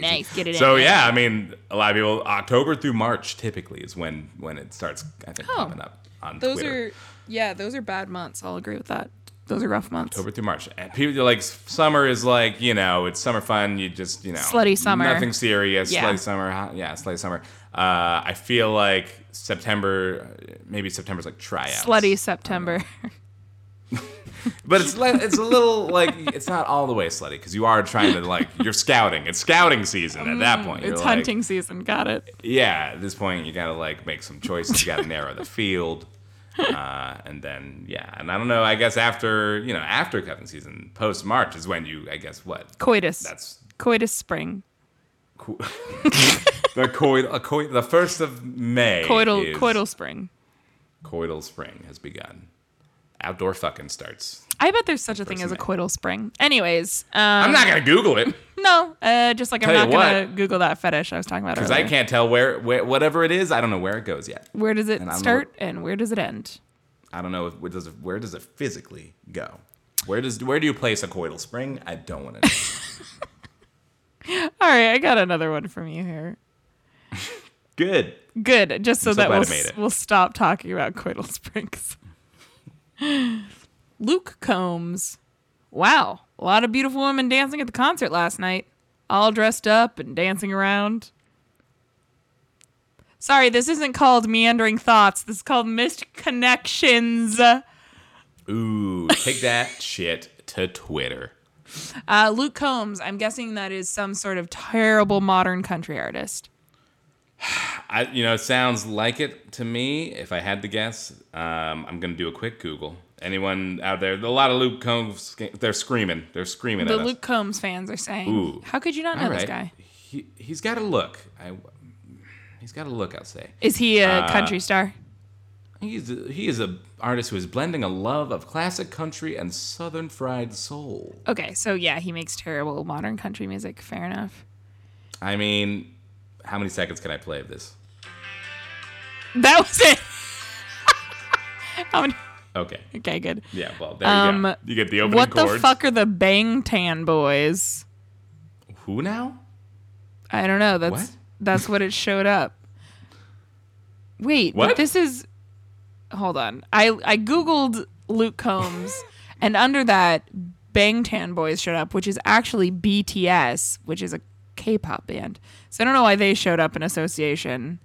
nice, get it so yeah, I mean, a lot of people October through March typically is when when it starts I think Oh. coming up on Those Twitter. are yeah, those are bad months. I'll agree with that. Those are rough months. October through March. And people like, summer is like, you know, it's summer fun. You just, you know, Slutty summer. Nothing serious. Yeah. Slutty summer. hot- Yeah, slutty summer. Uh, I feel like September, maybe September's like tryouts. Slutty September. But it's it's a little like it's not all the way slutty because you are trying to like you're scouting. It's scouting season at that point. You're Mm, it's like, hunting season. Got it. Yeah, at this point you gotta like make some choices. You gotta narrow the field. Uh, and then yeah, and I don't know. I guess after you know after cuffing season, post March is when you I guess what Coitus. that's Coitus spring. Co- the coit, a coit, the first of May. Coital is coital spring. coital spring has begun. Outdoor fucking starts. I bet there's such a thing as a coital spring. Anyways, um, I'm not gonna Google it No, uh, just like I'm not you gonna. Google that fetish I was talking about because earlier. I can't tell where, where whatever it is. I don't know where it goes yet. Where does it And start and where does it end? I don't know if, where does it, where does it physically go. Where does where do you place a coital spring? I don't want to know. All right, I got another one from you here. Good. Good, just so so that glad we'll, made s- it. we'll stop talking about coital springs. Luke Combs. Wow, a lot of beautiful women dancing at the concert last night, all dressed up and dancing around. Sorry, this isn't called meandering thoughts. This is called missed connections. Ooh, take that shit to Twitter. Uh, Luke Combs. I'm guessing that is some sort of terrible modern country artist. I, you know, it sounds like it to me. If I had to guess, um, I'm gonna do a quick Google. Anyone out there? A lot of Luke Combs. They're screaming. They're screaming The at us. Luke Combs fans are saying, Ooh. "How could you not know All this guy? He he's got a look. I, he's got a look. I'll say. Is he a Uh, country star?" He's a, he is a artist who is blending a love of classic country and southern fried soul. Okay, so yeah, he makes terrible modern country music. Fair enough. I mean, how many seconds can I play of this? That was it. How many? Okay. Okay, good. Yeah. Well, there you Um, go. You get the opening What chords. the fuck are the Bangtan Boys? Who now? I don't know. That's What? that's what it showed up. Wait, What? this is. Hold on. I I googled Luke Combs, and under that, Bangtan Boys showed up, which is actually BTS, which is a K-pop band. So I don't know why they showed up in association.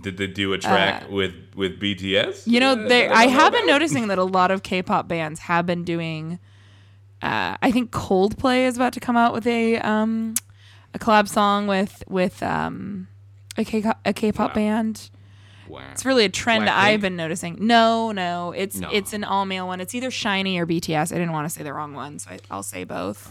Did they do a track with with BTS? Uh, You know, Uh, they that I have been noticing that a lot of K-pop bands have been doing. Uh, I think Coldplay is about to come out with a um, a collab song with with um, a K a K-pop Wow. band. Wow. It's really a trend Blackpink? I've been noticing. No, no, it's No. it's an all male one. It's either SHINee or BTS. I didn't want to say the wrong one, so I, I'll say both.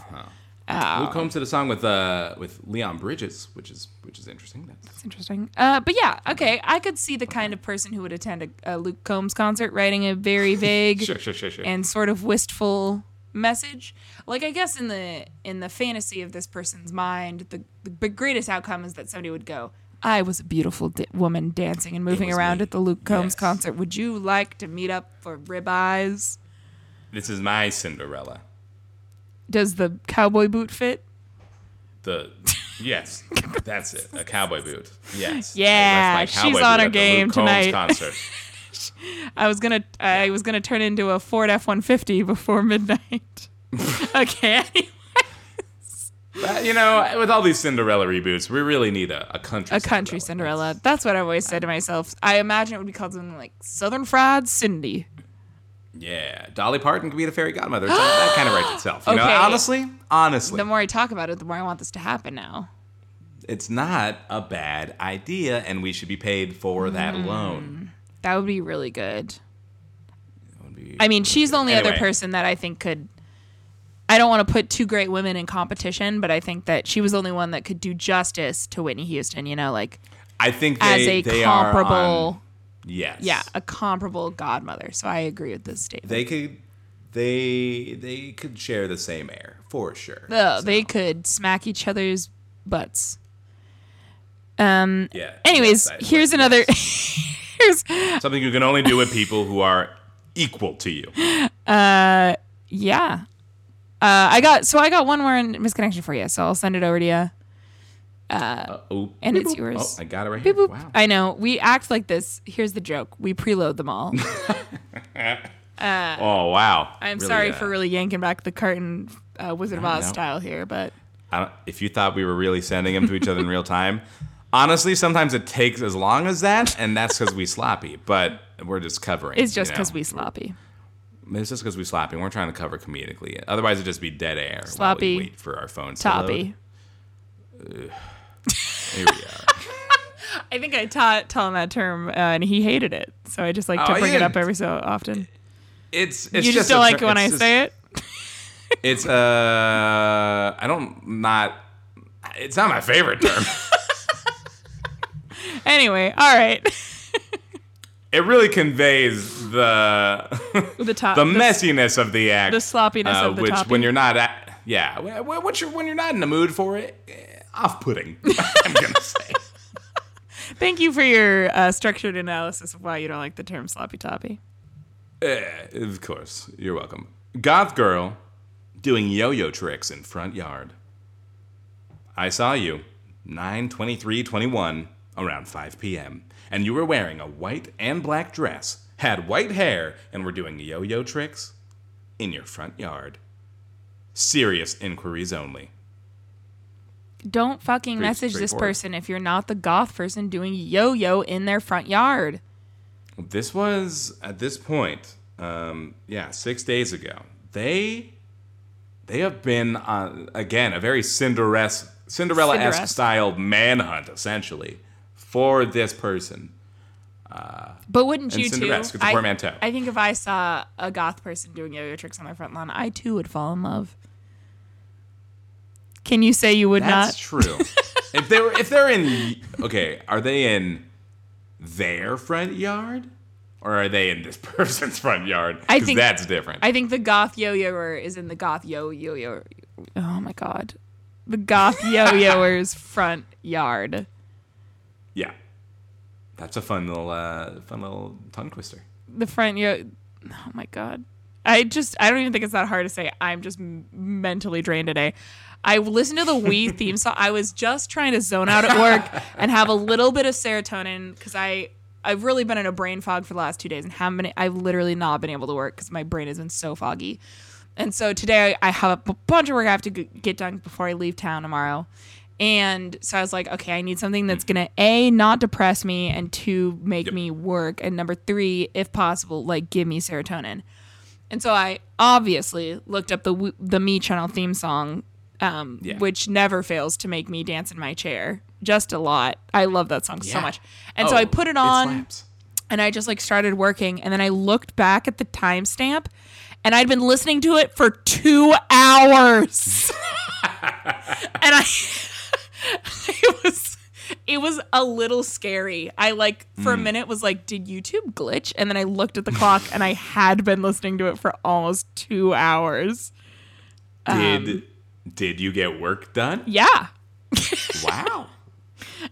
Luke Combs did a song with uh with Leon Bridges, which is which is interesting. That's, It's interesting. Uh, but yeah, okay, I could see the kind of person who would attend a, a Luke Combs concert writing a very vague sure, sure, sure, and sort of wistful message. Like I guess in the in the fantasy of this person's mind, the the greatest outcome is that somebody would go, "I was a beautiful da- woman dancing and moving around me. at the Luke Combs Yes. concert. Would you like to meet up for ribeyes?" this is my Cinderella. Does the cowboy boot fit? The yes, that's it. A cowboy boot. Yes. Yeah, I she's on her game tonight. Concert. I was gonna I was gonna turn into a Ford F one fifty before midnight. okay. Uh, you know, with all these Cinderella reboots, we really need a, a country. A country Cinderella. That's what I've always said to myself. I imagine it would be called something like Southern Fried Cindy. Yeah, Dolly Parton could be the fairy godmother. It's- that kind of writes itself. You know, Okay. honestly, honestly, The more I talk about it, the more I want this to happen now. it's not a bad idea, and we should be paid for that Mm. alone. That would be really good. That would be I mean, she's the only other person that I think could. I don't want to put two great women in competition, but I think that she was the only one that could do justice to Whitney Houston. You know, like I think they, as a they comparable, yes, yeah, a comparable godmother. So I agree with this statement. They could, they they could share the same air for sure. Oh, So, they could smack each other's butts. Um. yeah. Anyways, yes, here's yes. another. here's something you can only do with people who are equal to you. Uh yeah. Uh, I got so I got one more in misconnection for you, so I'll send it over to you. Uh, oh, And it's yours. Oh, I got it right here. Wow. I know we act like this. Here's the joke: we preload them all. oh wow. I'm Really, sorry uh, for really yanking back the curtain, uh, Wizard of Oz no. style here, but I don't, if you thought we were really sending them to each other in real time, honestly, sometimes it takes as long as that, and that's because we sloppy. But we're just covering. it's just you because know? we sloppy. It's just because we sloppy. We're trying to cover comedically. Otherwise, it'd just be dead air. while we Sloppy. wait for our phones Toppy. to. Here we are. I think I taught him that term, uh, and he hated it. So I just like to Oh, bring it up every so often. It's it's you just, a don't like ter- it when I just- say it. It's uh, I don't not. It's not my favorite term. Anyway, all right. it really conveys the the top, the messiness of the act, the sloppiness uh, of the which topping. when you're not at, yeah, wh- wh- what you're, when you're not in the mood for it, eh, off-putting. I'm gonna say. Thank you for your uh, structured analysis of why you don't like the term sloppy toppy. Eh, of course, you're welcome. Goth girl doing yo-yo tricks in front yard. I saw you, 9:23:21, around 5 p.m., and you were wearing a white and black dress, had white hair, and were doing yo-yo tricks in your front yard. Serious inquiries only. Don't fucking Pretty message this person if you're not the goth person doing yo-yo in their front yard. This was at this point, um, yeah, six days ago. They they have been on again a very Cinderella Cinderella esque style manhunt essentially for this person. Uh, But wouldn't you too? Cinderesque, it's a I. I think if I saw a goth person doing yo-yo tricks on their front lawn, I too would fall in love. Can you say you would That's not? That's true. if they were if they're in okay, are they in their front yard? Or are they in this person's front yard? I think- that's different. I think the goth yo-yoer is in the goth yo-yo-yo. Oh my god, the goth yo-yoer's front yard. Yeah, that's a fun little, uh, fun little tongue twister. the front yo oh my god i just i don't even think it's that hard to say i'm just m- mentally drained today i listened to the Wii theme song i was just trying to zone out at work and have a little bit of serotonin because i i've really been in a brain fog for the last two days and haven't been i've literally not been able to work because my brain has been so foggy and so today i have a bunch of work i have to get done before i leave town tomorrow and so I was like, okay, I need something that's gonna a not depress me, and two make Yep. me work, and number three, if possible, like give me serotonin. And so I obviously looked up the the Mii Channel theme song, um, Yeah. which never fails to make me dance in my chair, just a lot. I love that song so much, and so I Oh, put it on slaps. and I just like started working, and then I looked back at the timestamp, and I'd been listening to it for two hours, and I, it was, it was a little scary. I like for a Hmm. minute was like, did YouTube glitch? And then I looked at the clock, and I had been listening to it for almost two hours. Did did you get work done? Yeah, Wow.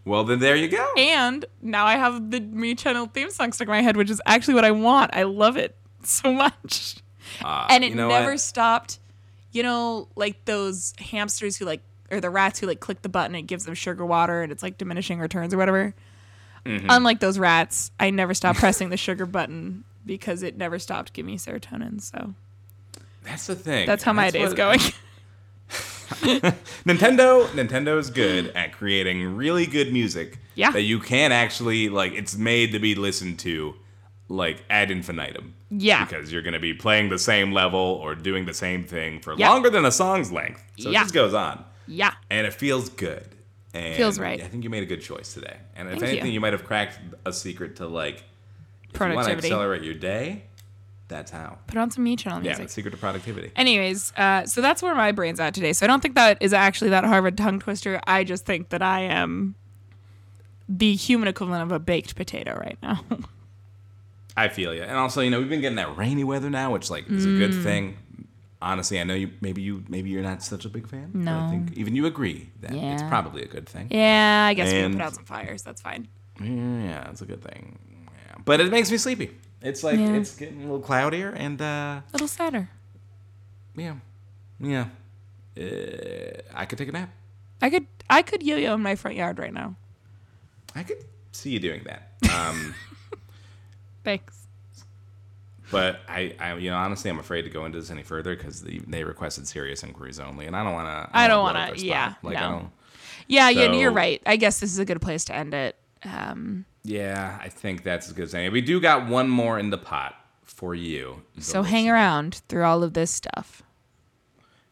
well, then there you go. and now I have the Mii Channel theme song stuck in my head, which is actually what I want. I love it so much. Uh, and it you know never what? stopped. You know, like those hamsters who like, or the rats who like click the button, it gives them sugar water, and it's like diminishing returns or whatever. Mm-hmm. Unlike those rats, I never stopped pressing the sugar button because it never stopped giving me serotonin. So That's the thing. that's how my That's day is going. Nintendo Nintendo is good at creating really good music Yeah. that you can actually like it's made to be listened to like ad infinitum. Yeah. Because you're going to be playing the same level or doing the same thing for Yeah. longer than a song's length. So Yeah. it just goes on. yeah, And it feels good. And Feels right. I think you made a good choice today. And if Thank anything, you. you. might have cracked a secret to like if you want to accelerate your day, that's how. put on some Mii channel Yeah, music. the secret to productivity. Anyways, uh, so that's where my brain's at today. So I don't think that is actually that Harvard tongue twister. I just think that I am the human equivalent of a baked potato right now. I feel you. And also, you know, we've been getting that rainy weather now, which like is a good Mm. thing. Honestly, I know you maybe you maybe you're not such a big fan. but I think even you agree that it's probably a good thing. yeah, I guess we And- put out some fires. That's fine. Yeah, it's a good thing. Yeah. But it makes me sleepy. It's like Yeah. it's getting a little cloudier and uh A little sadder. yeah. Yeah. Uh, I could take a nap. I could I could yo-yo in my front yard right now. I could see you doing that. Um Thanks. But I, I, you know, honestly, I'm afraid to go into this any further because they, they requested serious inquiries only, and I don't want to. I don't wanna- yeah, Like no. I don't. Yeah, yeah, you're right. I guess this is a good place to end it. Um, Yeah, I think that's as good as any. We do got one more in the pot for you. so hang listener. around through all of this stuff.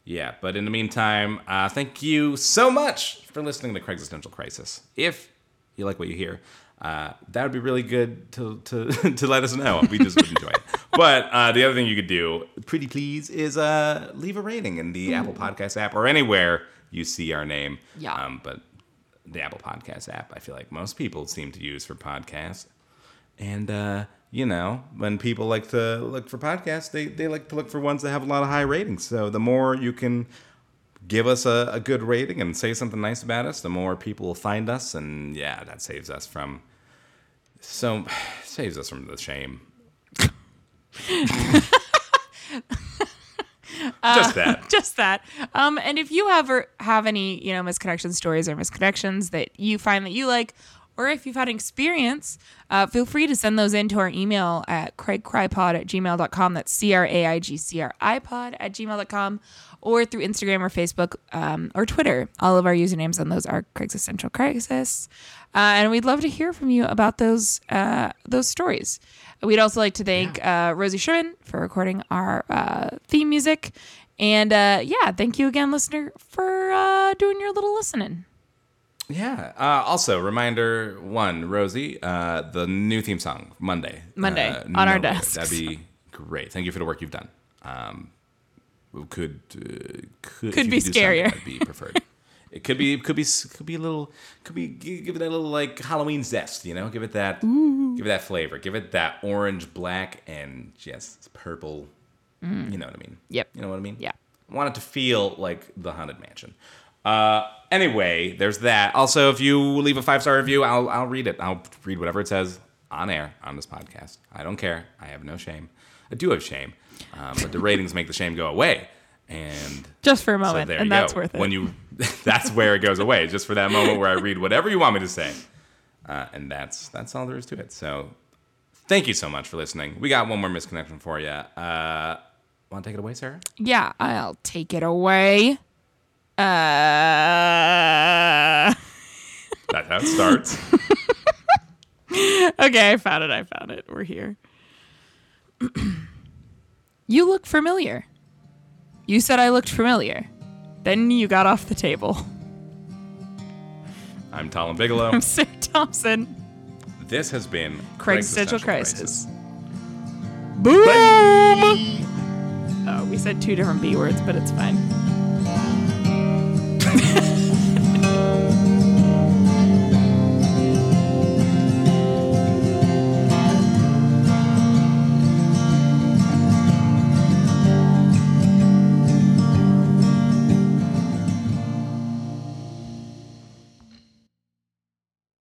Yeah, but in the meantime, uh, thank you so much for listening to Craig's Existential Crisis. If you like what you hear, uh, that would be really good to, to, to let us know. We just would enjoy it. But uh, the other thing you could do, pretty please, is uh, leave a rating in the Apple Podcast app or anywhere you see our name. Yeah. Um, but the Apple Podcast app, I feel like most people seem to use for podcasts. And uh, you know, when people like to look for podcasts, they, they like to look for ones that have a lot of high ratings. So the more you can give us a, a good rating and say something nice about us, the more people will find us, and yeah, that saves us from so saves us from the shame. Just that. just that. Um, and if you ever have any, you know, misconnection stories or misconnections that you find that you like, or if you've had experience, uh, feel free to send those in to our email at craigcrypod at gmail.com. That's C R A I G C R I pod at gmail.com, or through Instagram or Facebook um, or Twitter. All of our usernames on those are Craig's Essential Crisis. Uh, and we'd love to hear from you about those uh, those stories. We'd also like to thank uh, Rosie Sherman for recording our uh, theme music. And uh, yeah, thank you again, listener, for uh, doing your little listening. Yeah. Uh, also, reminder one, Rosie, uh, the new theme song Monday. Monday, uh, on our desk. That'd be great. Thank you for the work you've done. Um, could uh, could, Could be could scarier. That'd be preferred. it could be could be could be a little could be give it that little like Halloween zest. You know, give it that give it that flavor. Give it that orange, black, and just purple. You know what I mean? Yep. You know what I mean? Yeah. I want it to feel like the haunted mansion. Uh, anyway, there's that. Also, if you leave a five star review, I'll I'll read it. I'll read whatever it says on air on this podcast. I don't care. I have no shame. I do have shame, um, but the ratings make the shame go away. And Just for a so moment, there and you that's go. worth it. When you, that's where it goes away. Just for that moment where I read whatever you want me to say, uh, and that's that's all there is to it. So, thank you so much for listening. We got one more misconnection for you. Uh, want to take it away, Sarah? yeah, I'll take it away. Uh, That's how it starts. okay, I found it. I found it. We're here. you look familiar. You said I looked familiar. Then you got off the table. I'm Talon Bigelow. I'm Sarah Thompson. This has been Craig's Existential Existential Crisis. Boom! Oh, we said two different B words, but it's fine.